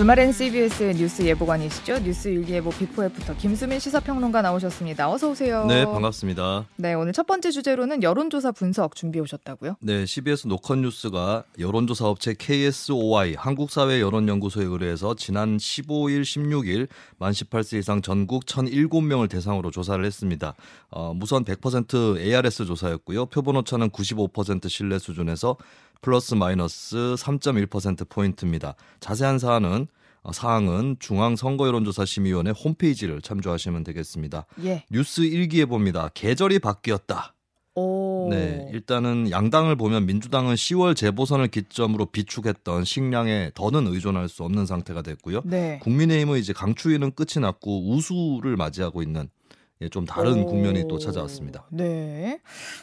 주말엔 CBS 뉴스 예보관이시죠. 뉴스 일기예보 before after 김수민 시사평론가 나오셨습니다. 어서 오세요. 네, 반갑습니다. 네, 오늘 첫 번째 주제로는 여론조사 분석 준비해 오셨다고요? 네, CBS 노컷 뉴스가 여론조사 업체 KSOI 한국사회 여론연구소에 의뢰해서 지난 15일, 16일 만 18세 이상 전국 1,007명을 대상으로 조사를 했습니다. 어, 무선 100% ARS 조사였고요. 표본 오차는 95% 신뢰 수준에서 플러스 마이너스 3.1% 포인트입니다. 자세한 사안은 어, 사항은 중앙선거여론조사심의위원회 홈페이지를 참조하시면 되겠습니다. 예. 뉴스 일기에 봅니다. 계절이 바뀌었다. 오. 네, 일단은 양당을 보면 민주당은 10월 재보선을 기점으로 비축했던 식량에 더는 의존할 수 없는 상태가 됐고요. 네. 국민의힘은 이제 강추위는 끝이 났고 우수를 맞이하고 있는 예, 좀 다른 오. 국면이 또 찾아왔습니다. 네.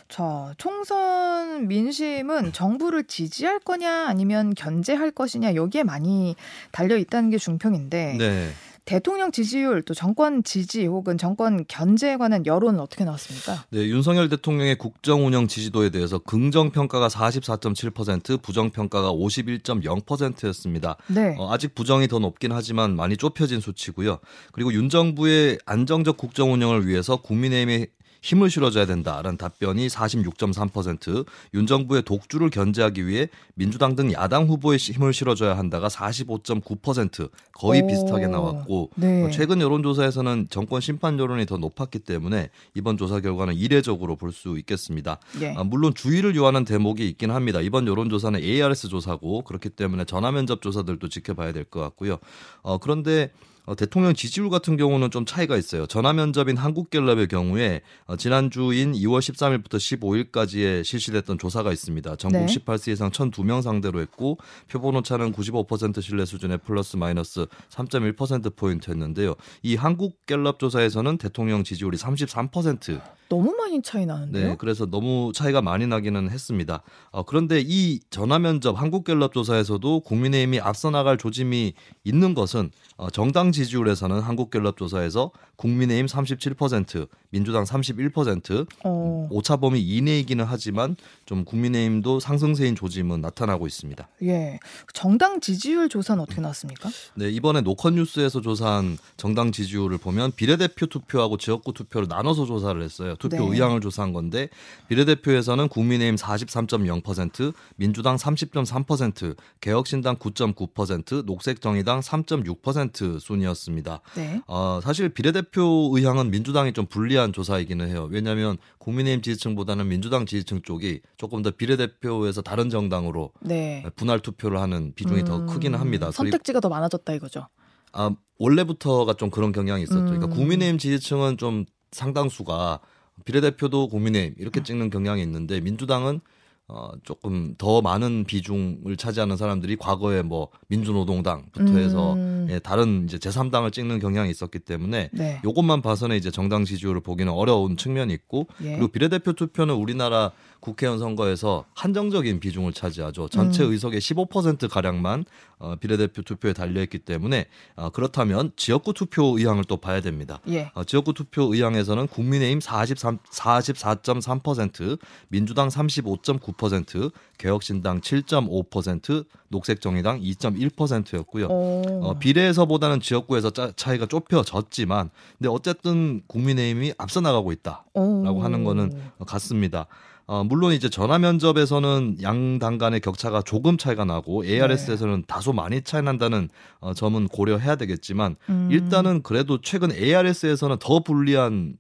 자, 총선 민심은 정부를 지지할 거냐 아니면 견제할 것이냐 여기에 많이 달려 있다는 게 중평인데 네. 대통령 지지율 또 정권 지지 혹은 정권 견제에 관한 여론은 어떻게 나왔습니까? 네, 윤석열 대통령의 국정 운영 지지도에 대해서 긍정 평가가 44.7%, 부정 평가가 51.0%였습니다. 네. 어, 아직 부정이 더 높긴 하지만 많이 좁혀진 수치고요. 그리고 윤 정부의 안정적 국정 운영을 위해서 국민의힘의 힘을 실어줘야 된다라는 답변이 46.3%, 윤 정부의 독주를 견제하기 위해 민주당 등 야당 후보의 힘을 실어줘야 한다가 45.9% 거의 오. 비슷하게 나왔고 네. 어, 최근 여론조사에서는 정권 심판 여론이 더 높았기 때문에 이번 조사 결과는 이례적으로 볼 수 있겠습니다. 예. 아, 물론 주의를 요하는 대목이 있긴 합니다. 이번 여론조사는 ARS 조사고 그렇기 때문에 전화 면접 조사들도 지켜봐야 될 것 같고요. 어, 그런데 어, 대통령 지지율 같은 경우는 좀 차이가 있어요. 전화 면접인 한국갤럽의 경우에 어, 지난주인 2월 13일부터 15일까지에 실시됐던 조사가 있습니다. 전국 네. 18세 이상 1,002명 상대로 했고 표본 오차는 95% 신뢰 수준의 플러스 마이너스 3.1% 포인트였는데요. 이 한국갤럽 조사에서는 대통령 지지율이 33% 너무 많이 차이 나는데요. 네, 그래서 너무 차이가 많이 나기는 했습니다. 어, 그런데 이 전화 면접 한국갤럽 조사에서도 국민의힘이 앞서 나갈 조짐이 있는 것은 어, 정당 지지율에서는 한국갤럽 조사에서 국민의힘 37%, 민주당 31%, 어, 오차범위 이내이기는 하지만 좀 국민의힘도 상승세인 조짐은 나타나고 있습니다. 예. 정당 지지율 조사는 어떻게 나왔습니까? 네, 이번에 노컷뉴스에서 조사한 정당 지지율을 보면 비례대표 투표하고 지역구 투표를 나눠서 조사를 했어요. 투표 네. 의향을 조사한 건데 비례대표에서는 국민의힘 43.0%, 민주당 30.3%, 개혁신당 9.9%, 녹색정의당 3.6% 순이었습니다. 네. 어, 사실 비례대표 의향은 민주당이 좀 불리한 조사이기는 해요. 왜냐하면 국민의힘 지지층보다는 민주당 지지층 쪽이 조금 더 비례대표에서 다른 정당으로 네. 분할 투표를 하는 비중이 더 음, 크기는 합니다. 선택지가 더 많아졌다 이거죠. 아, 원래부터가 좀 그런 경향이 있었죠. 그러니까 음. 국민의힘 지지층은 좀 상당수가 비례대표도 국민의힘 이렇게 찍는 경향이 있는데 민주당은 어, 조금 더 많은 비중을 차지하는 사람들이 과거에 뭐 민주노동당부터 해서 음. 예, 다른 이제 제3당을 찍는 경향이 있었기 때문에 네. 요것만 봐서는 이제 정당 지지율을 보기는 어려운 측면이 있고 예. 그리고 비례대표 투표는 우리나라 국회의원 선거에서 한정적인 비중을 차지하죠. 전체 음. 의석의 15% 가량만 어, 비례대표 투표에 달려 있기 때문에 어, 그렇다면 지역구 투표 의향을 또 봐야 됩니다. 예. 어, 지역구 투표 의향에서는 국민의힘 43, 44.3%, 민주당 35.9%, 개혁신당 7.5%, 녹색정의당 2.1%였고요. 어, 어, 비례에서보다는 지역구에서 짜, 차이가 좁혀졌지만, 근데 어쨌든 국민의힘이 앞서 나가고 있다라고 오. 하는 거는 같습니다. 어, 물론 이제 전화 면접에서는 양당 간의 격차가 조금 차이가 나고 ARS에서는 다소 많이 차이 난다는 어, 점은 고려해야 되겠지만 음. 일단은 그래도 최근 ARS에서는 더 불리한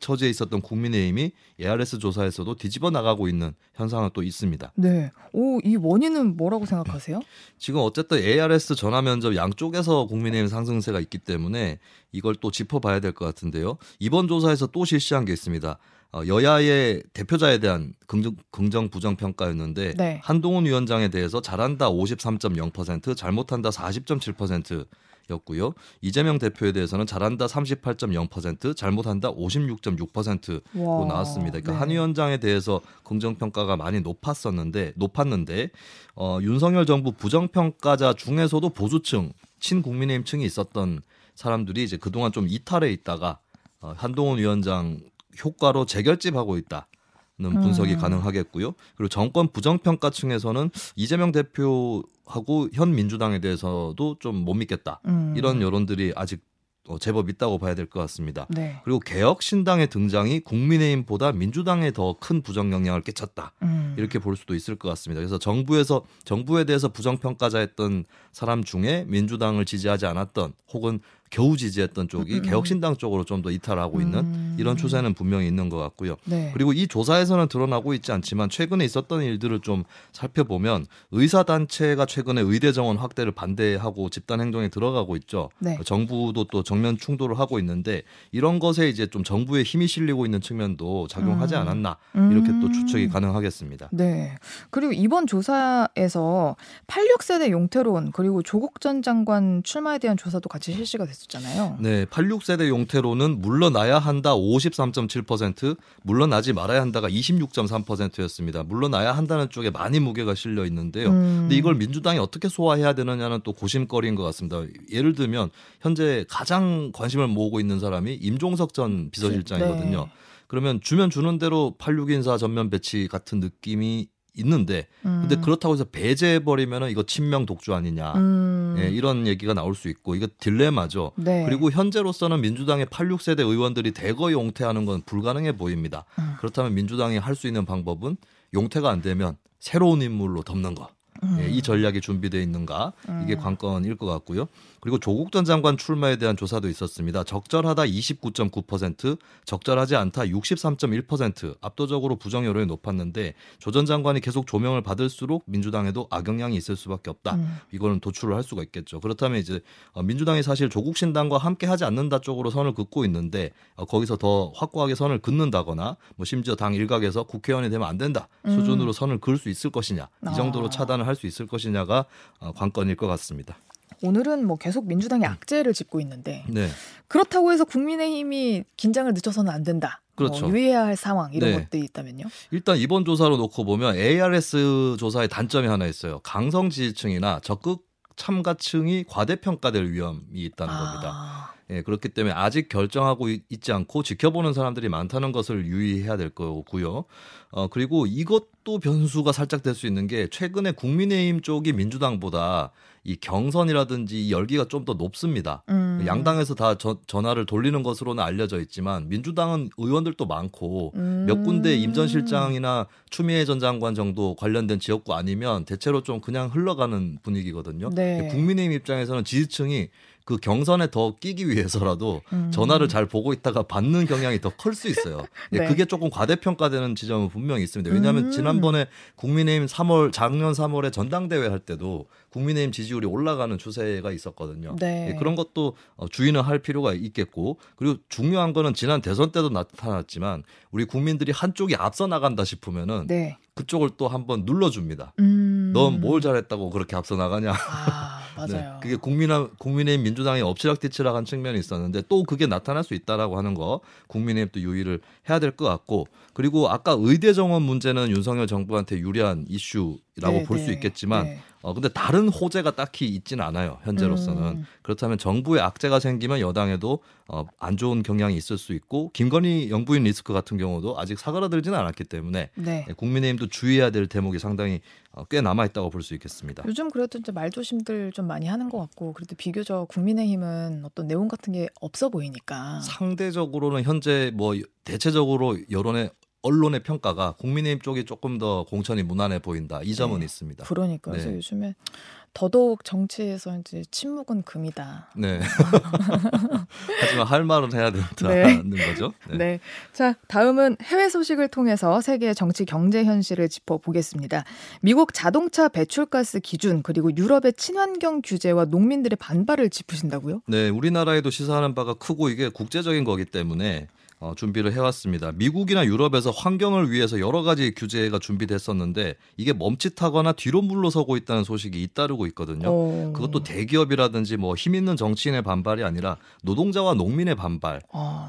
처지에 있었던 국민의힘이 ARS 조사에서도 뒤집어 나가고 있는 현상은 또 있습니다. 네. 오, 이 원인은 뭐라고 생각하세요? 지금 어쨌든 ARS 전화 면접 양쪽에서 국민의힘 상승세가 있기 때문에 이걸 또 짚어봐야 될 것 같은데요. 이번 조사에서 또 실시한 게 있습니다. 어, 여야의 대표자에 대한 긍정, 긍정 부정 평가였는데 네. 한동훈 위원장에 대해서 잘한다 53.0%, 잘못한다 40.7%였고요. 이재명 대표에 대해서는 잘한다 38.0%, 잘못한다 56.6%로 와. 나왔습니다. 그러니까 네. 한 위원장에 대해서 긍정 평가가 많이 높았었는데 높았는데 어, 윤석열 정부 부정 평가자 중에서도 보수층 친국민의힘층이 있었던 사람들이 이제 그동안 좀 이탈해 있다가 어, 한동훈 위원장 효과로 재결집하고 있다. 는 분석이 음. 가능하겠고요. 그리고 정권 부정평가층에서는 이재명 대표 하고 현 민주당에 대해서도 좀 못 믿겠다. 음. 이런 여론들이 아직 어, 제법 있다고 봐야 될 것 같습니다. 네. 그리고 개혁신당의 등장이 국민의힘보다 민주당에 더 큰 부정 영향을 끼쳤다. 음. 이렇게 볼 수도 있을 것 같습니다. 그래서 정부에서 정부에 대해서 부정 평가자했던 사람 중에 민주당을 지지하지 않았던 혹은 겨우 지지했던 쪽이 음. 개혁신당 쪽으로 좀 더 이탈하고 있는 음. 이런 추세는 분명히 있는 것 같고요. 네. 그리고 이 조사에서는 드러나고 있지 않지만 최근에 있었던 일들을 좀 살펴보면 의사 단체가 최근에 의대 정원 확대를 반대하고 집단 행동에 들어가고 있죠. 네. 정부도 또 정면 충돌을 하고 있는데 이런 것에 이제 좀 정부의 힘이 실리고 있는 측면도 작용하지 음. 않았나 이렇게 또 음. 추측이 가능하겠습니다. 네. 그리고 이번 조사에서 86세대 용태론 그리고 조국 전 장관 출마에 대한 조사도 같이 실시가 됐 었잖아요. 네, 86세대 용태로는 물러나야 한다 53.7%, 물러나지 말아야 한다가 26.3%였습니다. 물러나야 한다는 쪽에 많이 무게가 실려 있는데요. 음. 근데 이걸 민주당이 어떻게 소화해야 되느냐는 또 고심거리인 것 같습니다. 예를 들면 현재 가장 관심을 모으고 있는 사람이 임종석 전 비서실장이거든요. 네. 그러면 주면 주는 대로 86 인사 전면 배치 같은 느낌이 있는데 근데 음. 그렇다고 해서 배제해 버리면은 이거 친명 독주 아니냐. 음. 예, 이런 얘기가 나올 수 있고 이거 딜레마죠. 네. 그리고 현재로서는 민주당의 86세대 의원들이 대거 용퇴하는 건 불가능해 보입니다. 음. 그렇다면 민주당이 할 수 있는 방법은 용퇴가 안 되면 새로운 인물로 덮는 거. 음. 예, 이 전략이 준비되어 있는가 이게 음. 관건일 것 같고요. 그리고 조국 전 장관 출마에 대한 조사도 있었습니다. 적절하다 29.9%, 적절하지 않다 63.1% 압도적으로 부정 여론이 높았는데 조 전 장관이 계속 조명을 받을수록 민주당에도 악영향이 있을 수밖에 없다. 음. 이거는 도출을 할 수가 있겠죠. 그렇다면 이제 어, 민주당이 사실 조국 신당과 함께 하지 않는다 쪽으로 선을 긋고 있는데 어, 거기서 더 확고하게 선을 긋는다거나 뭐 심지어 당 일각에서 국회의원이 되면 안 된다 수준으로 선을 그을 수 있을 것이냐 이 정도로 음. 아. 차단을 할 수 있을 것이냐가 어, 관건일 것 같습니다. 오늘은 뭐 계속 민주당이 악재를 짚고 있는데 네. 그렇다고 해서 국민의힘이 긴장을 늦춰서는 안 된다. 그렇죠. 뭐 유의해야 할 상황 이런 네. 것들이 있다면요. 일단 이번 조사로 놓고 보면 ARS 조사의 단점이 하나 있어요. 강성 지지층이나 적극 참가층이 과대평가될 위험이 있다는 겁니다. 아, 예, 그렇기 때문에 아직 결정하고 있- 있지 않고 지켜보는 사람들이 많다는 것을 유의해야 될 거고요. 어, 그리고 이것도 변수가 살짝 될 수 있는 게 최근에 국민의힘 쪽이 민주당보다 이 경선이라든지 이 열기가 좀 더 높습니다. 음. 양당에서 다 저- 전화를 돌리는 것으로는 알려져 있지만 민주당은 의원들도 많고 음. 몇 군데 임전 실장이나 추미애 전 장관 정도 관련된 지역구 아니면 대체로 좀 그냥 흘러가는 분위기거든요. 네. 국민의힘 입장에서는 지지층이 그 경선에 더 끼기 위해서라도 음. 전화를 잘 보고 있다가 받는 경향이 더 클 수 있어요. 예, 네. 그게 조금 과대평가되는 지점은 분명히 있습니다. 왜냐하면 음. 지난번에 국민의힘 3월 작년 3월에 전당대회 할 때도 국민의힘 지지율이 올라가는 추세가 있었거든요. 네. 예, 그런 것도 어, 주의는 할 필요가 있겠고 그리고 중요한 거는 지난 대선 때도 나타났지만 우리 국민들이 한쪽이 앞서 나간다 싶으면은 네. 그쪽을 또 한번 눌러줍니다. 음. 넌뭘 잘했다고 그렇게 앞서 나가냐? 아, 맞아요. 네, 그게 국민 국민의힘 민주당이 엎치락뒤치락한 측면이 있었는데 또 그게 나타날 수 있다라고 하는 거 국민의힘 또 유의를 해야 될 것 같고 그리고 아까 의대 정원 문제는 윤석열 정부한테 유리한 이슈라고 네, 볼수 네. 있겠지만 네. 어 근데 다른 호재가 딱히 있지는 않아요 현재로서는 음. 그렇다면 정부의 악재가 생기면 여당에도 어, 안 좋은 경향이 있을 수 있고 김건희 영부인 리스크 같은 경우도 아직 사그라들지는 않았기 때문에 네. 예, 국민의힘도 주의해야 될 대목이 상당히 어, 꽤 남아 있다고 볼 수 있겠습니다. 요즘 그래도 이제 말조심들 좀 많이 하는 것 같고 그래도 비교적 국민의힘은 어떤 내용 같은 게 없어 보이니까. 상대적으로는 현재 뭐 대체적으로 여론의 언론의 평가가 국민의힘 쪽이 조금 더 공천이 무난해 보인다 이 점은 네. 있습니다. 그러니까 그래서 네. 요즘에 더더욱 정치에서 이제 침묵은 금이다. 네. 하지만 할 말은 해야 된다는 거죠. 네. 네. 자, 다음은 해외 소식을 통해서 세계 정치 경제 현실을 짚어보겠습니다. 미국 자동차 배출가스 기준 그리고 유럽의 친환경 규제와 농민들의 반발을 짚으신다고요? 네, 우리나라에도 시사하는 바가 크고 이게 국제적인 거기 때문에 어, 준비를 해왔습니다. 미국이나 유럽에서 환경을 위해서 여러 가지 규제가 준비됐었는데 이게 멈칫하거나 뒤로 물러서고 있다는 소식이 잇따르고 있거든요. 어. 그것도 대기업이라든지 뭐 힘 있는 정치인의 반발이 아니라 노동자와 농민의 반발이 아,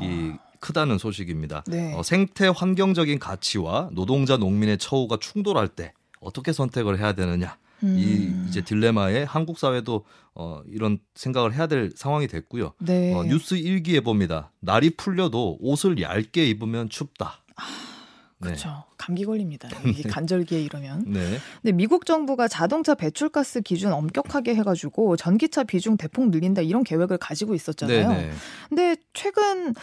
크다는 소식입니다. 네. 어, 생태 환경적인 가치와 노동자 농민의 처우가 충돌할 때 어떻게 선택을 해야 되느냐 이 음. 이제 딜레마에 한국 사회도 어, 이런 생각을 해야 될 상황이 됐고요. 네. 어, 뉴스 일기에 봅니다. 날이 풀려도 옷을 얇게 입으면 춥다. 그렇죠. 감기 걸립니다. 이게 간절기에 이러면. 네. 근데 미국 정부가 자동차 배출가스 기준 엄격하게 해가지고 전기차 비중 대폭 늘린다 이런 계획을 가지고 있었잖아요. 네네. 근데 최근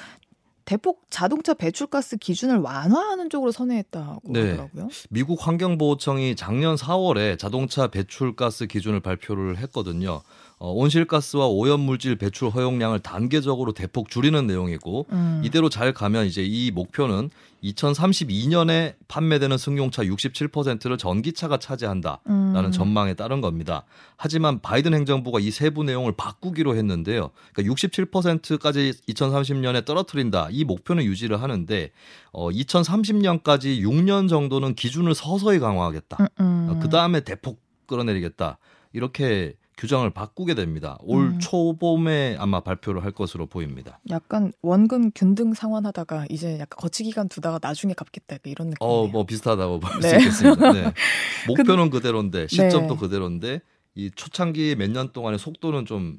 대폭 자동차 배출가스 기준을 완화하는 쪽으로 선회했다고 네. 하더라고요. 미국 환경보호청이 작년 4월에 자동차 배출가스 기준을 발표를 했거든요. 어, 온실가스와 오염물질 배출 허용량을 단계적으로 대폭 줄이는 내용이고 음. 이대로 잘 가면 이제 이 목표는 2032년에 판매되는 승용차 67%를 전기차가 차지한다라는 음. 전망에 따른 겁니다. 하지만 바이든 행정부가 이 세부 내용을 바꾸기로 했는데요. 그러니까 67%까지 2030년에 떨어뜨린다. 이 목표는 유지를 하는데 어, 2030년까지 6년 정도는 기준을 서서히 강화하겠다. 음, 음. 그 다음에 대폭 끌어내리겠다. 이렇게 규정을 바꾸게 됩니다. 올 음. 초봄에 아마 발표를 할 것으로 보입니다. 약간 원금 균등 상환하다가 이제 약간 거치 기간 두다가 나중에 갚겠다 이런 느낌. 어, 뭐 비슷하다고 볼수 네. 있겠습니다. 네. 목표는 그대로인데 시점도 네. 그대로인데 이 초창기 몇 년 동안의 속도는 좀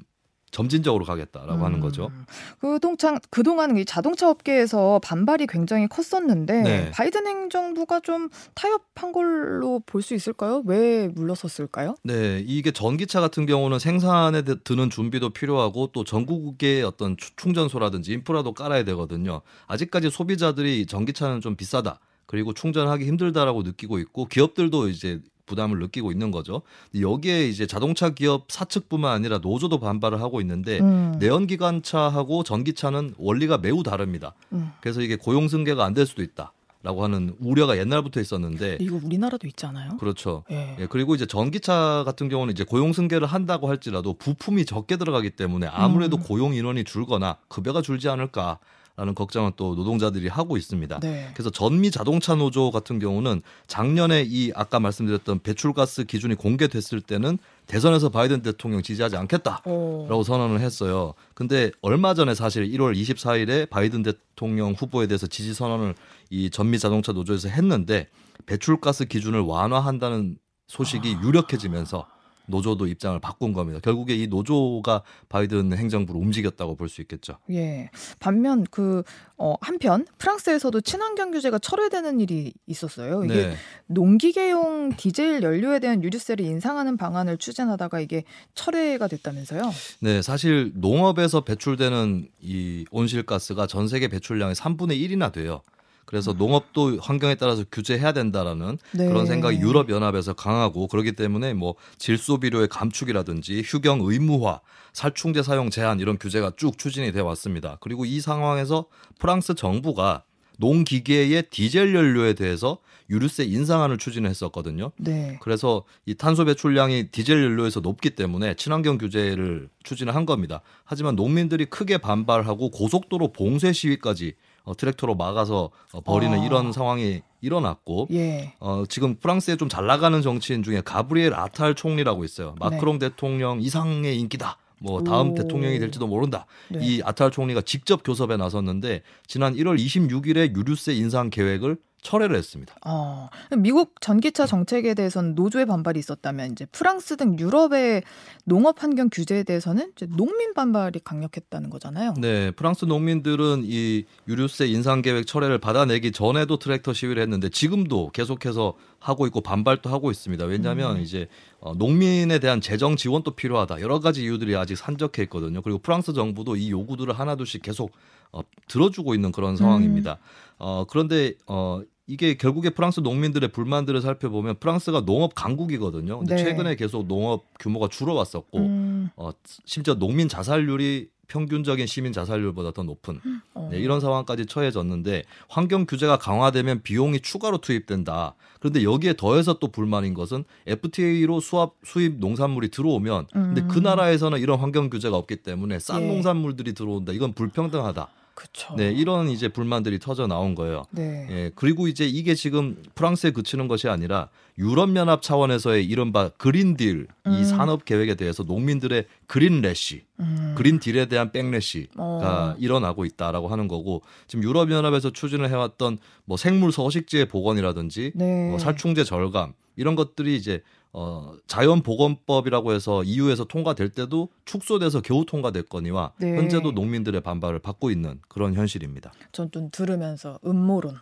점진적으로 가겠다라고 하는 거죠. 음. 그 동창 그동안 이 자동차 업계에서 반발이 굉장히 컸었는데 네. 바이든 행정부가 좀 타협한 걸로 볼 수 있을까요? 왜 물러섰을까요? 네, 이게 전기차 같은 경우는 생산에 드- 드는 준비도 필요하고 또 전국의 어떤 추- 충전소라든지 인프라도 깔아야 되거든요. 아직까지 소비자들이 전기차는 좀 비싸다. 그리고 충전하기 힘들다라고 느끼고 있고 기업들도 이제 부담을 느끼고 있는 거죠. 여기에 이제 자동차 기업 사측뿐만 아니라 노조도 반발을 하고 있는데 음. 내연기관차하고 전기차는 원리가 매우 다릅니다. 음. 그래서 이게 고용 승계가 안 될 수도 있다 라고 하는 우려가 옛날부터 있었는데 이거 우리나라도 있잖아요. 그렇죠. 예. 예, 그리고 이제 전기차 같은 경우는 이제 고용 승계를 한다고 할지라도 부품이 적게 들어가기 때문에 아무래도 음. 고용 인원이 줄거나 급여가 줄지 않을까 라는 걱정은 또 노동자들이 하고 있습니다. 네. 그래서 전미 자동차 노조 같은 경우는 작년에 이 아까 말씀드렸던 배출가스 기준이 공개됐을 때는 대선에서 바이든 대통령 지지하지 않겠다. 어. 라고 선언을 했어요. 근데 얼마 전에 사실 1월 24일에 바이든 대통령 후보에 대해서 지지 선언을 이 전미 자동차 노조에서 했는데 배출가스 기준을 완화한다는 소식이 아. 유력해지면서 노조도 입장을 바꾼 겁니다. 결국에 이 노조가 바이든 행정부를 움직였다고 볼 수 있겠죠. 예. 반면 그 어, 한편 프랑스에서도 친환경 규제가 철회되는 일이 있었어요. 이게 네. 농기계용 디젤 연료에 대한 유류세를 인상하는 방안을 추진하다가 이게 철회가 됐다면서요? 네, 사실 농업에서 배출되는 이 온실가스가 전 세계 배출량의 3분의 1이나 돼요. 그래서 농업도 환경에 따라서 규제해야 된다라는 네. 그런 생각이 유럽 연합에서 강하고 그렇기 때문에 뭐 질소 비료의 감축이라든지 휴경 의무화, 살충제 사용 제한 이런 규제가 쭉 추진이 돼 왔습니다. 그리고 이 상황에서 프랑스 정부가 농기계의 디젤 연료에 대해서 유류세 인상안을 추진했었거든요. 네. 그래서 이 탄소 배출량이 디젤 연료에서 높기 때문에 친환경 규제를 추진을 한 겁니다. 하지만 농민들이 크게 반발하고 고속도로 봉쇄 시위까지 어, 트랙터로 막아서 어, 벌이는 아. 이런 상황이 일어났고 예. 어, 지금 프랑스에 좀 잘 나가는 정치인 중에 가브리엘 아탈 총리라고 있어요. 마크롱 대통령 이상의 인기다. 뭐 다음 오. 대통령이 될지도 모른다. 네. 이 아탈 총리가 직접 교섭에 나섰는데 지난 1월 26일에 유류세 인상 계획을 철회를 했습니다. 어, 미국 전기차 정책에 대해서는 노조의 반발이 있었다면 이제 프랑스 등 유럽의 농업 환경 규제에 대해서는 이제 농민 반발이 강력했다는 거잖아요. 네, 프랑스 농민들은 이 유류세 인상 계획 철회를 받아내기 전에도 트랙터 시위를 했는데 지금도 계속해서 하고 있고 반발도 하고 있습니다. 왜냐하면 음. 이제 어, 농민에 대한 재정 지원도 필요하다. 여러 가지 이유들이 아직 산적해 있거든요. 그리고 프랑스 정부도 이 요구들을 하나둘씩 계속 어, 들어주고 있는 그런 상황입니다. 어, 그런데 어, 이게 결국에 프랑스 농민들의 불만들을 살펴보면 프랑스가 농업 강국이거든요. 근데 네. 최근에 계속 농업 규모가 줄어왔었고 음, 어, 심지어 농민 자살률이 평균적인 시민 자살률보다 더 높은 어. 네, 이런 상황까지 처해졌는데 환경 규제가 강화되면 비용이 추가로 투입된다. 그런데 여기에 더해서 또 불만인 것은 FTA로 수합 수입 농산물이 들어오면 근데 음. 그 나라에서는 이런 환경 규제가 없기 때문에 싼 예. 농산물들이 들어온다. 이건 불평등하다. 그쵸. 네, 이런 이제 불만들이 터져 나온 거예요. 네. 예, 그리고 이제 이게 지금 프랑스에 그치는 것이 아니라 유럽연합 차원에서의 이른바 그린딜 음. 이 산업 계획에 대해서 농민들의 그린 래시, 음. 그린 딜에 대한 백래시가 어. 일어나고 있다라고 하는 거고 지금 유럽연합에서 추진을 해왔던 뭐 생물 서식지의 복원이라든지 네. 뭐 살충제 절감 이런 것들이 이제 어, 자연보건법이라고 해서 EU에서 통과될 때도 축소돼서 겨우 통과됐거니와 네. 현재도 농민들의 반발을 받고 있는 그런 현실입니다. 전 좀 들으면서 음모론.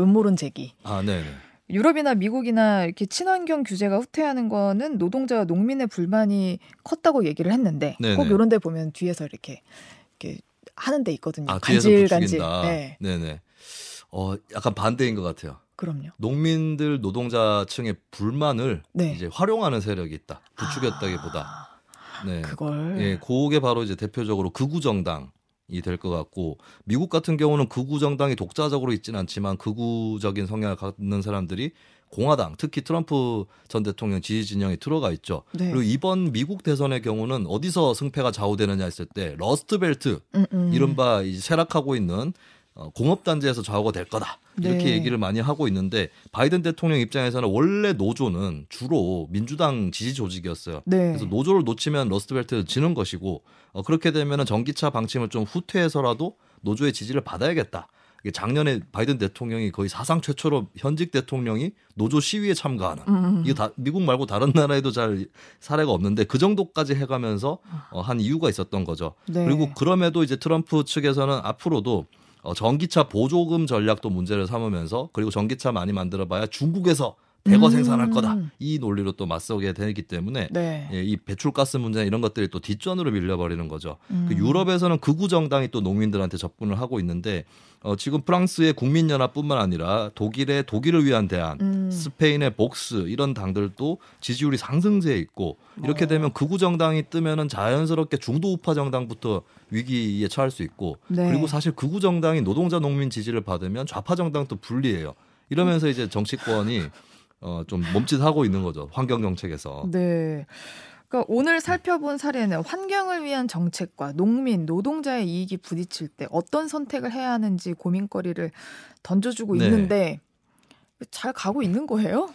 음모론 제기. 아, 네, 네. 유럽이나 미국이나 이렇게 친환경 규제가 후퇴하는 거는 노동자와 농민의 불만이 컸다고 얘기를 했는데 네네. 꼭 이런 데 보면 뒤에서 이렇게 이렇게 하는 데 있거든요. 아, 간질간질. 네. 네네. 어, 약간 반대인 것 같아요. 그럼요. 농민들 노동자층의 불만을 네. 이제 활용하는 세력이 있다. 부추겼다기보다. 아, 네. 그걸 예, 그게 바로 이제 대표적으로 극우 정당 이 될 것 같고 미국 같은 경우는 극우 정당이 독자적으로 있지는 않지만 극우적인 성향을 갖는 사람들이 공화당, 특히 트럼프 전 대통령 지지 진영에 들어가 있죠. 네. 그리고 이번 미국 대선의 경우는 어디서 승패가 좌우되느냐 했을 때 러스트벨트 음, 음. 이른바 이제 쇠락하고 있는 어, 공업단지에서 좌우가 될 거다. 이렇게 네. 얘기를 많이 하고 있는데 바이든 대통령 입장에서는 원래 노조는 주로 민주당 지지 조직이었어요. 네. 그래서 노조를 놓치면 러스트벨트를 지는 것이고 어, 그렇게 되면 전기차 방침을 좀 후퇴해서라도 노조의 지지를 받아야겠다. 이게 작년에 바이든 대통령이 거의 사상 최초로 현직 대통령이 노조 시위에 참가하는 음, 이거 다 미국 말고 다른 나라에도 잘 사례가 없는데 그 정도까지 해가면서 어, 한 이유가 있었던 거죠. 네. 그리고 그럼에도 이제 트럼프 측에서는 앞으로도 어, 전기차 보조금 전략도 문제를 삼으면서 그리고 전기차 많이 만들어봐야 중국에서 대거 음. 생산할 거다 이 논리로 또 맞서게 되기 때문에 네. 예, 이 배출가스 문제 이런 것들이 또 뒷전으로 밀려버리는 거죠. 음. 그 유럽에서는 극우 정당이 또 농민들한테 접근을 하고 있는데 어, 지금 프랑스의 국민연합뿐만 아니라 독일의 독일을 위한 대안, 음. 스페인의 복스 이런 당들도 지지율이 상승세에 있고 이렇게 어. 되면 극우 정당이 뜨면은 자연스럽게 중도 우파 정당부터 위기에 처할 수 있고 네. 그리고 사실 극우 정당이 노동자 농민 지지를 받으면 좌파 정당도 불리해요. 이러면서 이제 정치권이 어, 좀 몸짓하고 있는 거죠. 환경 정책에서. 네. 그러니까 오늘 살펴본 사례는 환경을 위한 정책과 농민, 노동자의 이익이 부딪힐 때 어떤 선택을 해야 하는지 고민거리를 던져주고 네. 있는데 잘 가고 있는 거예요?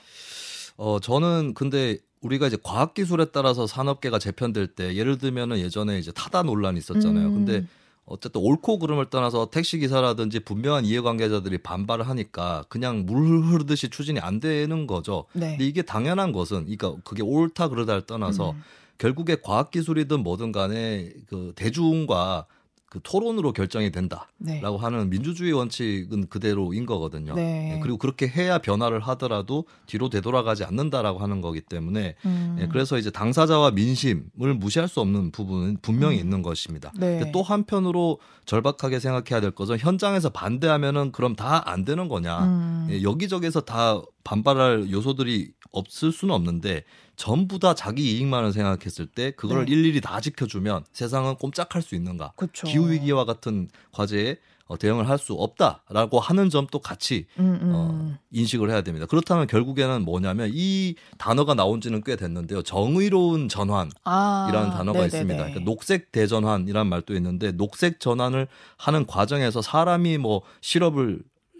어, 저는 근데 우리가 이제 과학 기술에 따라서 산업계가 재편될 때 예를 들면은 예전에 이제 타다 논란이 있었잖아요. 음. 근데 어쨌든 옳고 그름을 떠나서 택시 기사라든지 분명한 이해관계자들이 반발을 하니까 그냥 물 흐르듯이 추진이 안 되는 거죠. 네. 근데 이게 당연한 것은 그러니까 그게 옳다 그러다를 떠나서 음. 결국에 과학 기술이든 뭐든 간에 그 대중과 그 토론으로 결정이 된다라고 네. 하는 민주주의 원칙은 그대로인 거거든요. 네. 예, 그리고 그렇게 해야 변화를 하더라도 뒤로 되돌아가지 않는다라고 하는 거기 때문에 음. 예, 그래서 이제 당사자와 민심을 무시할 수 없는 부분은 분명히 음. 있는 것입니다. 네. 또 한편으로 절박하게 생각해야 될 것은 현장에서 반대하면은 그럼 다 안 되는 거냐? 음. 예, 여기저기서 다 반발할 요소들이 없을 수는 없는데 전부 다 자기 이익만을 생각했을 때 그걸 네. 일일이 다 지켜주면 세상은 꼼짝할 수 있는가? 그렇죠. 기후 위기와 같은 과제에 어, 대응을 할 수 없다라고 하는 점도 같이 음, 음. 어, 인식을 해야 됩니다. 그렇다면 결국에는 뭐냐면 이 단어가 나온 지는 꽤 됐는데요. 정의로운 전환. 아, 이라는 단어가 네네네. 있습니다. 그러니까 녹색 대전환이라는 말도 있는데 녹색 전환을 하는 과정에서 사람이 뭐 실업을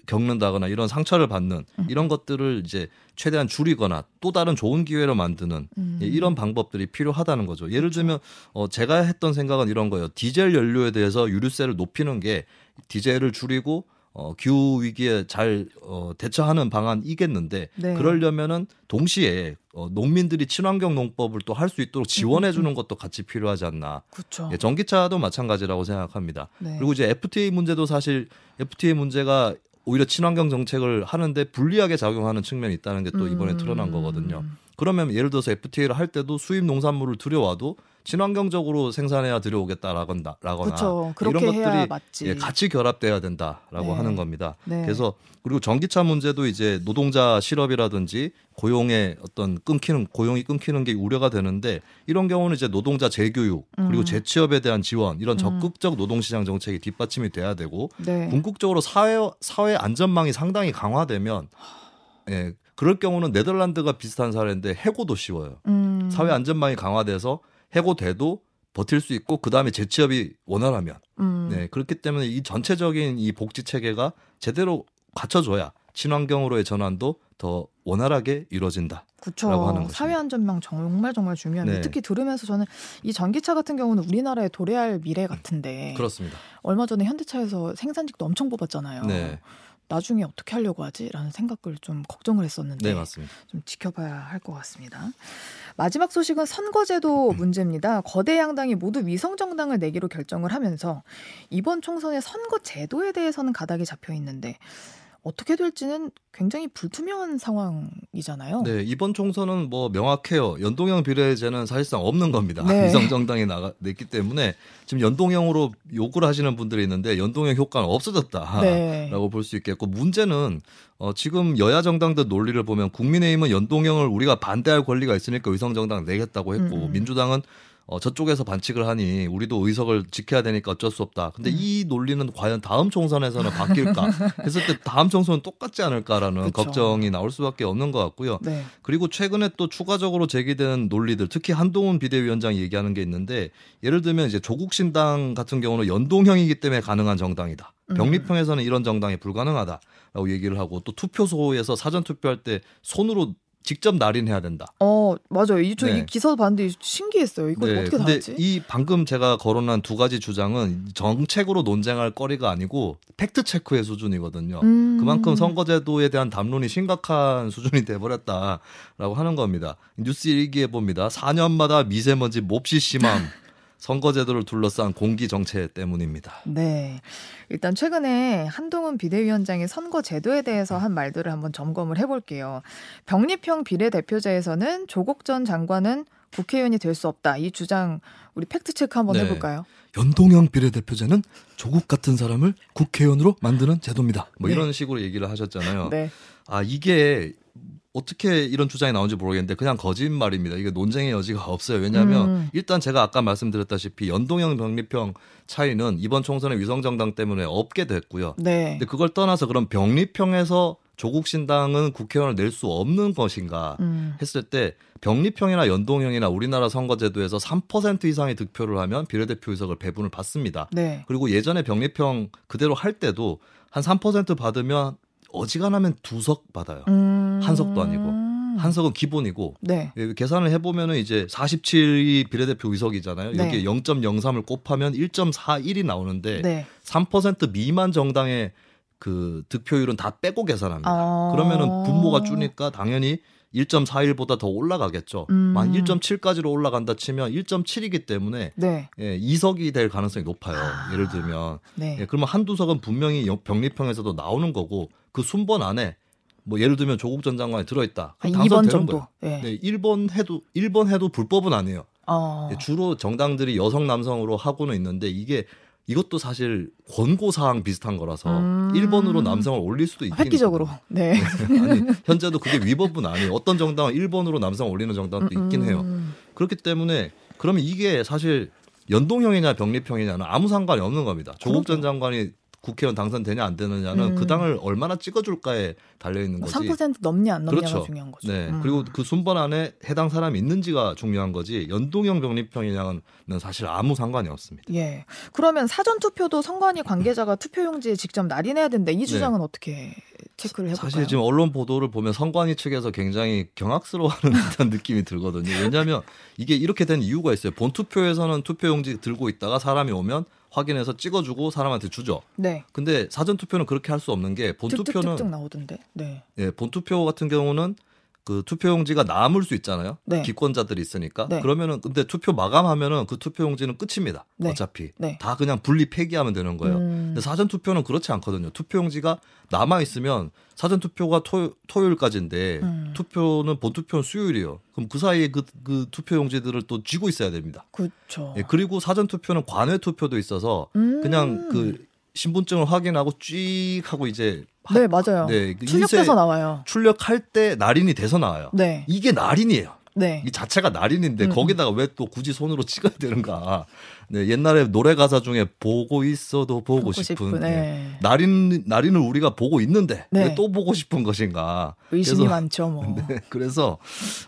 겪는다거나 이런 상처를 받는 음. 이런 것들을 이제 최대한 줄이거나 또 다른 좋은 기회로 만드는 음. 예, 이런 방법들이 필요하다는 거죠. 예를 들면 어 제가 했던 생각은 이런 거예요. 디젤 연료에 대해서 유류세를 높이는 게 디젤을 줄이고 어 기후 위기에 잘 어, 대처하는 방안이겠는데 네. 그러려면은 동시에 어, 농민들이 친환경 농법을 또 할 수 있도록 지원해 주는 것도 같이 필요하지 않나. 그렇죠. 예, 전기차도 마찬가지라고 생각합니다. 네. 그리고 이제 FTA 문제도 사실 FTA 문제가 오히려 친환경 정책을 하는데 불리하게 작용하는 측면이 있다는 게 또 이번에 음. 드러난 거거든요. 그러면 예를 들어서 FTA를 할 때도 수입 농산물을 들여와도 친환경적으로 생산해야 들여오겠다라거나 라거나 그렇죠. 그렇게 이런 것들이. 예, 같이 결합돼야 된다라고 네. 하는 겁니다. 네. 그래서 그리고 전기차 문제도 이제 노동자 실업이라든지 고용의 어떤 끊기는 고용이 끊기는 게 우려가 되는데 이런 경우는 이제 노동자 재교육 그리고 음. 재취업에 대한 지원 이런 음. 적극적 노동시장 정책이 뒷받침이 돼야 되고 네. 궁극적으로 사회 사회 안전망이 상당히 강화되면 예 그럴 경우는 네덜란드가 비슷한 사례인데 해고도 쉬워요. 음. 사회 안전망이 강화돼서 해고돼도 버틸 수 있고 그 다음에 재취업이 원활하면 음. 네 그렇기 때문에 이 전체적인 이 복지 체계가 제대로 갖춰줘야 친환경으로의 전환도 더 원활하게 이루어진다. 그렇죠. 라고 하는 것입니다. 사회 안전망 정말 정말 중요한데 네. 특히 들으면서 저는 이 전기차 같은 경우는 우리나라의 도래할 미래 같은데 그렇습니다. 얼마 전에 현대차에서 생산직도 엄청 뽑았잖아요. 네, 나중에 어떻게 하려고 하지라는 생각을 좀 걱정을 했었는데 네 맞습니다. 좀 지켜봐야 할 것 같습니다. 마지막 소식은 선거제도 문제입니다. 거대 양당이 모두 위성 정당을 내기로 결정을 하면서 이번 총선의 선거 제도에 대해서는 가닥이 잡혀 있는데 어떻게 될지는 굉장히 불투명한 상황이잖아요. 네, 이번 총선은 뭐 명확해요. 연동형 비례제는 사실상 없는 겁니다. 네. 위성정당이 나가, 냈기 때문에 지금 연동형으로 욕을 하시는 분들이 있는데 연동형 효과는 없어졌다라고 네. 볼수 있겠고 문제는 어, 지금 여야 정당들 논리를 보면 국민의힘은 연동형을 우리가 반대할 권리가 있으니까 위성정당 내겠다고 했고 음, 음. 민주당은 어, 저쪽에서 반칙을 하니 우리도 의석을 지켜야 되니까 어쩔 수 없다. 근데 음. 이 논리는 과연 다음 총선에서는 바뀔까? 했을 때 다음 총선은 똑같지 않을까라는 그쵸. 걱정이 나올 수밖에 없는 것 같고요. 네. 그리고 최근에 또 추가적으로 제기된 논리들, 특히 한동훈 비대위원장이 얘기하는 게 있는데 예를 들면 이제 조국 신당 같은 경우는 연동형이기 때문에 가능한 정당이다. 음. 병립형에서는 이런 정당이 불가능하다라고 얘기를 하고 또 투표소에서 사전 투표할 때 손으로 직접 날인해야 된다. 어, 맞아요. 이, 저이 네. 기사 봤는데 신기했어요. 이거 어떻게 다 근데 하지? 이 방금 제가 거론한 두 가지 주장은 정책으로 논쟁할 거리가 아니고 팩트 체크의 수준이거든요. 음. 그만큼 선거제도에 대한 담론이 심각한 수준이 돼버렸다라고 하는 겁니다. 뉴스 일기에 봅니다. 4년마다 미세먼지 몹시 심함. 선거제도를 둘러싼 공기 정체 때문입니다. 네. 일단 최근에 한동훈 비대위원장의 선거 제도에 대해서 한 말들을 한번 점검을 해볼게요. 병립형 비례대표제에서는 조국 전 장관은 국회의원이 될 수 없다. 이 주장 우리 팩트 체크 한번 네. 해볼까요? 연동형 비례대표제는 조국 같은 사람을 국회의원으로 만드는 제도입니다. 뭐 네. 이런 식으로 얘기를 하셨잖아요. 네. 아 이게 어떻게 이런 주장이 나온지 모르겠는데 그냥 거짓말입니다. 이게 논쟁의 여지가 없어요. 왜냐하면 음. 일단 제가 아까 말씀드렸다시피 연동형 병립형 차이는 이번 총선의 위성정당 때문에 없게 됐고요. 네. 근데 그걸 떠나서 그럼 병립형에서 조국 신당은 국회의원을 낼 수 없는 것인가 음. 했을 때 병립형이나 연동형이나 우리나라 선거제도에서 3% 이상의 득표를 하면 비례대표 의석을 배분을 받습니다. 네. 그리고 예전에 병립형 그대로 할 때도 한 3% 받으면 어지간하면 두 석 받아요. 음. 한 석도 아니고. 한 석은 기본이고 네. 예, 계산을 해보면은 이제 47이 비례대표 의석이잖아요. 네. 여기에 0.03을 곱하면 1.41이 나오는데 네. 3% 미만 정당의 그 득표율은 다 빼고 계산합니다. 아. 그러면은 분모가 줄니까 당연히 1.41보다 더 올라가겠죠. 음. 만 1.7까지로 올라간다 치면 1.7이기 때문에 네. 예, 2석이 될 가능성이 높아요. 아. 예를 들면 네. 예, 그러면 한두 석은 분명히 영- 병립형에서도 나오는 거고 그 순번 안에 뭐 예를 들면 조국 전 장관이 들어있다. 한 그럼 2번 당선되는 정도. 거예요. 네. 네, 1번 해도 1번 해도 불법은 아니에요. 어. 예, 주로 정당들이 여성 남성으로 하고는 있는데 이게 이것도 사실 권고 사항 비슷한 거라서 음. 1번으로 남성을 올릴 수도 있긴 획기적으로. 네. 있거든요. 아니 현재도 그게 위법은 아니에요. 어떤 정당은 1번으로 남성 올리는 정당도 있긴 해요. 음. 그렇기 때문에 그러면 이게 사실 연동형이냐 병립형이냐는 아무 상관이 없는 겁니다. 조국 전 장관이 국회의원 당선되냐 안 되느냐는 음. 그 당을 얼마나 찍어줄까에 달려 있는 거지. 3% 넘냐 안 넘냐가 그렇죠. 중요한 거죠. 네. 음. 그리고 그 순번 안에 해당 사람이 있는지가 중요한 거지. 연동형 병립형이냐는 사실 아무 상관이 없습니다. 예. 그러면 사전 투표도 선관위 관계자가 투표용지에 직접 날인해야 된다. 이 주장은 어떻게 체크를 해볼까요? 네. 사실 지금 언론 보도를 보면 선관위 측에서 굉장히 경악스러워하는 듯한 느낌이 들거든요. 왜냐하면 이게 이렇게 된 이유가 있어요. 본 투표에서는 투표용지 들고 있다가 사람이 오면 확인해서 찍어주고 사람한테 주죠. 네. 근데 사전 투표는 그렇게 할 수 없는 게본 득득득득 투표는 나오던데. 네. 예, 본 투표 같은 경우는 그 투표용지가 남을 수 있잖아요. 네. 기권자들이 있으니까. 네. 그러면은 근데 투표 마감하면은 그 투표용지는 끝입니다. 네. 어차피 네. 다 그냥 분리 폐기하면 되는 거예요. 음. 근데 사전 투표는 그렇지 않거든요. 투표용지가 남아 있으면 사전 투표가 토, 토요일까지인데 음. 투표는 본 투표는 수요일이에요. 그럼 그 사이에 그, 그 투표용지들을 또 쥐고 있어야 됩니다. 그렇죠. 예, 그리고 사전 투표는 관외 투표도 있어서 음. 그냥 그 신분증을 확인하고 쥐 하고 이제 네, 맞아요. 네, 그 출력돼서 나와요. 출력할 때 날인이 돼서 나와요. 네. 이게 날인이에요. 네. 이 자체가 날인인데 음. 거기다가 왜 또 굳이 손으로 찍어야 되는가? 네, 옛날에 노래 가사 중에 보고 있어도 보고, 보고 싶은, 싶은, 네. 네. 날인 날인을 우리가 보고 있는데 네. 왜또 보고 싶은 것인가? 의심이 그래서- 많죠, 뭐. 네, 그래서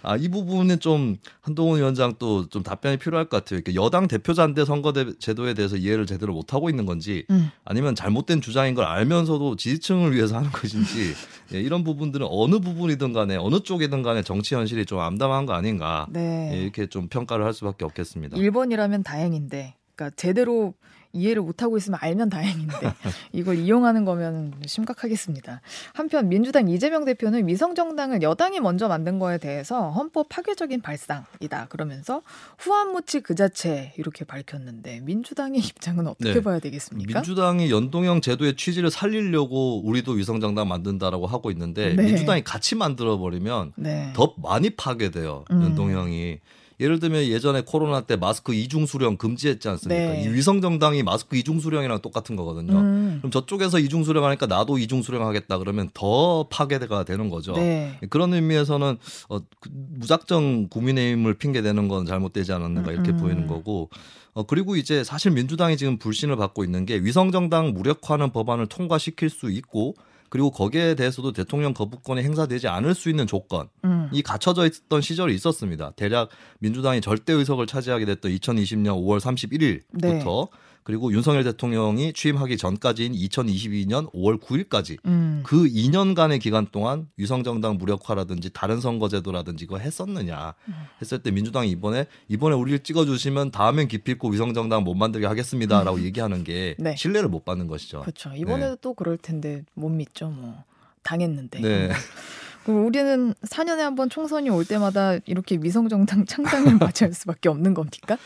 아, 이 부분은 좀 한동훈 위원장 또 좀 답변이 필요할 것 같아요. 이렇게 여당 대표자인데 선거 제도에 대해서 이해를 제대로 못 하고 있는 건지 음. 아니면 잘못된 주장인 걸 알면서도 지지층을 위해서 하는 것인지 예, 이런 부분들은 어느 부분이든 간에 어느 쪽이든 간에 정치 현실이 좀 암담한 거 아 닌가 네. 예, 이렇게 좀 평가를 할 수밖에 없겠습니다. 일본이라면 다행인데, 그러니까 제대로 이해를 못하고 있으면 알면 다행인데 이걸 이용하는 거면 심각하겠습니다. 한편 민주당 이재명 대표는 위성정당을 여당이 먼저 만든 거에 대해서 헌법 파괴적인 발상이다 그러면서 후한무치 그 자체 이렇게 밝혔는데 민주당의 입장은 어떻게 네. 봐야 되겠습니까? 민주당이 연동형 제도의 취지를 살리려고 우리도 위성정당 만든다라고 하고 있는데 네. 민주당이 같이 만들어 버리면 네. 더 많이 파괴돼요 음. 연동형이. 예를 들면 예전에 코로나 때 마스크 이중 수령 금지했지 않습니까? 네. 이 위성 정당이 마스크 이중 수령이랑 똑같은 거거든요. 음. 그럼 저쪽에서 이중 수령하니까 나도 이중 수령하겠다 그러면 더 파괴가 되는 거죠. 네. 그런 의미에서는 어, 그 무작정 국민의힘을 핑계 대는 건 잘못되지 않았는가 이렇게 음. 보이는 거고. 어, 그리고 이제 사실 민주당이 지금 불신을 받고 있는 게 위성정당 무력화하는 법안을 통과시킬 수 있고 그리고 거기에 대해서도 대통령 거부권이 행사되지 않을 수 있는 조건이 음. 갖춰져 있던 시절이 있었습니다. 대략 민주당이 절대 의석을 차지하게 됐던 2020년 5월 31일부터 네. 그리고 윤석열 대통령이 취임하기 전까지인 2022년 5월 9일까지 음. 그 2년간의 기간 동안 위성정당 무력화라든지 다른 선거제도라든지 이거 했었느냐 음. 했을 때 민주당이 이번에 이번에 우리를 찍어주시면 다음엔 기필코 위성정당 못 만들게 하겠습니다라고 음. 얘기하는 게 네. 신뢰를 못 받는 것이죠. 그렇죠. 이번에도 네. 또 그럴 텐데 못 믿죠. 뭐 당했는데. 네. 우리는 4년에 한 번 총선이 올 때마다 이렇게 위성정당 창당을 맞이할 수밖에 없는 겁니까?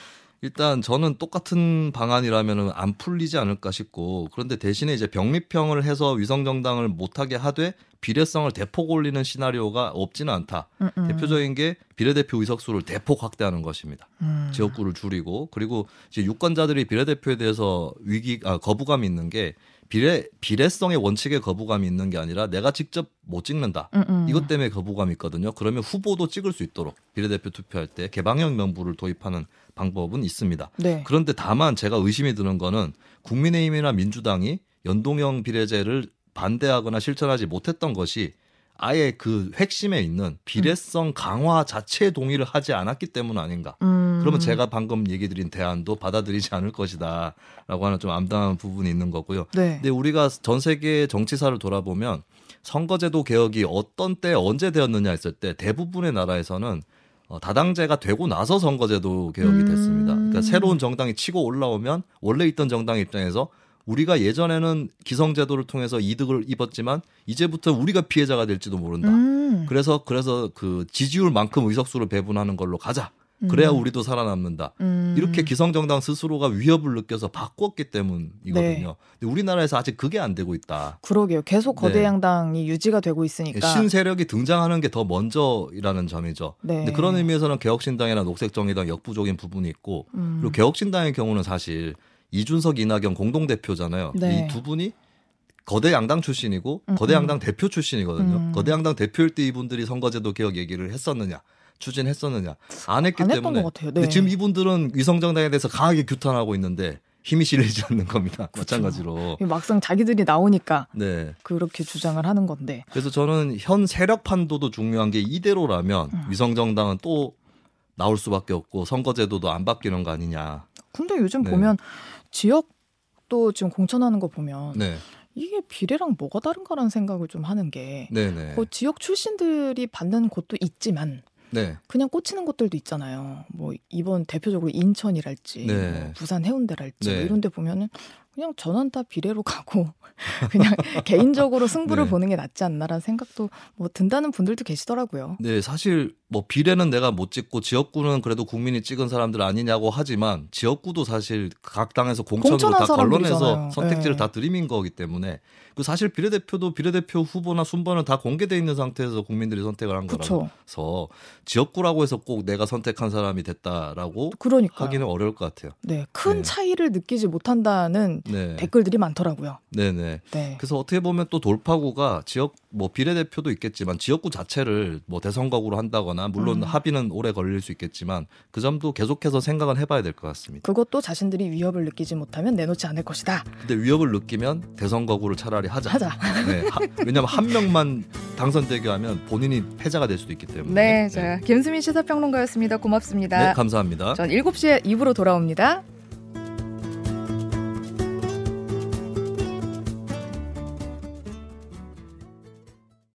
일단 저는 똑같은 방안이라면 안 풀리지 않을까 싶고 그런데 대신에 이제 병립형을 해서 위성정당을 못하게 하되 비례성을 대폭 올리는 시나리오가 없지는 않다. 음음. 음. 대표적인 게 비례대표 의석수를 대폭 확대하는 것입니다. 음. 지역구를 줄이고 그리고 이제 유권자들이 비례대표에 대해서 위기 아 거부감이 있는 게 비례 비례성의 원칙에 거부감이 있는 게 아니라 내가 직접 못 찍는다. 음음. 음. 이것 때문에 거부감이 있거든요. 그러면 후보도 찍을 수 있도록 비례대표 투표할 때 개방형 명부를 도입하는 방법은 있습니다. 네. 그런데 다만 제가 의심이 드는 거는 국민의힘이나 민주당이 연동형 비례제를 반대하거나 실천하지 못했던 것이 아예 그 핵심에 있는 비례성 강화 자체에 동의를 하지 않았기 때문 아닌가. 음. 그러면 제가 방금 얘기 드린 대안도 받아들이지 않을 것이다. 라고 하는 좀 암담한 부분이 있는 거고요. 네. 근데 우리가 전 세계 정치사를 돌아보면 선거제도 개혁이 어떤 때 언제 되었느냐 했을 때 대부분의 나라에서는 어, 다당제가 되고 나서 선거제도 개혁이 음. 됐습니다. 그러니까 새로운 정당이 치고 올라오면 원래 있던 정당 입장에서 우리가 예전에는 기성제도를 통해서 이득을 입었지만 이제부터 우리가 피해자가 될지도 모른다. 음. 그래서 그래서 그 지지율만큼 의석수를 배분하는 걸로 가자. 그래야 음. 우리도 살아남는다. 음. 이렇게 기성정당 스스로가 위협을 느껴서 바꿨기 때문이거든요. 네. 우리나라에서 아직 그게 안 되고 있다. 그러게요. 계속 거대 네. 양당이 유지가 되고 있으니까 신세력이 등장하는 게 더 먼저이라는 점이죠. 네. 근데 그런 의미에서는 개혁신당이나 녹색정의당 역부족인 부분이 있고 음. 그리고 개혁신당의 경우는 사실 이준석 이낙연 공동 대표잖아요. 네. 이두 분이 거대 양당 출신이고 음, 거대 음. 양당 대표 출신이거든요. 음. 거대 양당 대표일 때 이분들이 선거제도 개혁 얘기를 했었느냐. 추진했었느냐 안 했기 안 때문에 네. 지금 이분들은 위성정당에 대해서 강하게 규탄하고 있는데 힘이 실리지 않는 겁니다. 그렇죠. 마찬가지로 막상 자기들이 나오니까 네. 그렇게 주장을 하는 건데 그래서 저는 현 세력 판도도 중요한 게 이대로라면 음. 위성정당은 또 나올 수밖에 없고 선거제도도 안 바뀌는 거 아니냐. 근데 요즘 네. 보면 지역도 지금 공천하는 거 보면 네. 이게 비례랑 뭐가 다른가라는 생각을 좀 하는 게, 네네. 그 지역 출신들이 받는 곳도 있지만, 네. 그냥 꽂히는 곳들도 있잖아요. 뭐 이번 대표적으로 인천이랄지, 네. 뭐 부산 해운대랄지 뭐 네. 이런 데 보면은 그냥 전원 다 비례로 가고 그냥 개인적으로 승부를 네. 보는 게 낫지 않나라는 생각도 뭐 든다는 분들도 계시더라고요. 네, 사실 뭐 비례는 내가 못 찍고 지역구는 그래도 국민이 찍은 사람들 아니냐고 하지만 지역구도 사실 각 당에서 공천으로 다 걸러내서 선택지를 네. 다 들이민 거기 때문에 그 사실 비례대표도 비례대표 후보나 순번은 다 공개돼 있는 상태에서 국민들이 선택을 한 그쵸. 거라서 지역구라고 해서 꼭 내가 선택한 사람이 됐다라고 그러니까요. 하기는 어려울 것 같아요. 네, 큰 네. 차이를 느끼지 못한다는 네. 댓글들이 많더라고요. 네네. 네. 그래서 어떻게 보면 또 돌파구가 지역 뭐 비례대표도 있겠지만 지역구 자체를 뭐 대선거구로 한다거나 물론 음. 합의는 오래 걸릴 수 있겠지만 그 점도 계속해서 생각은 해봐야 될 것 같습니다. 그것도 자신들이 위협을 느끼지 못하면 내놓지 않을 것이다. 근데 위협을 느끼면 대선거구를 차라리 하자. 하자. 네, 하, 왜냐하면 한 명만 당선되게 하면 본인이 패자가 될 수도 있기 때문에. 네, 자 김수민 시사평론가였습니다. 고맙습니다. 네, 감사합니다. 전 7시에 입으로 돌아옵니다.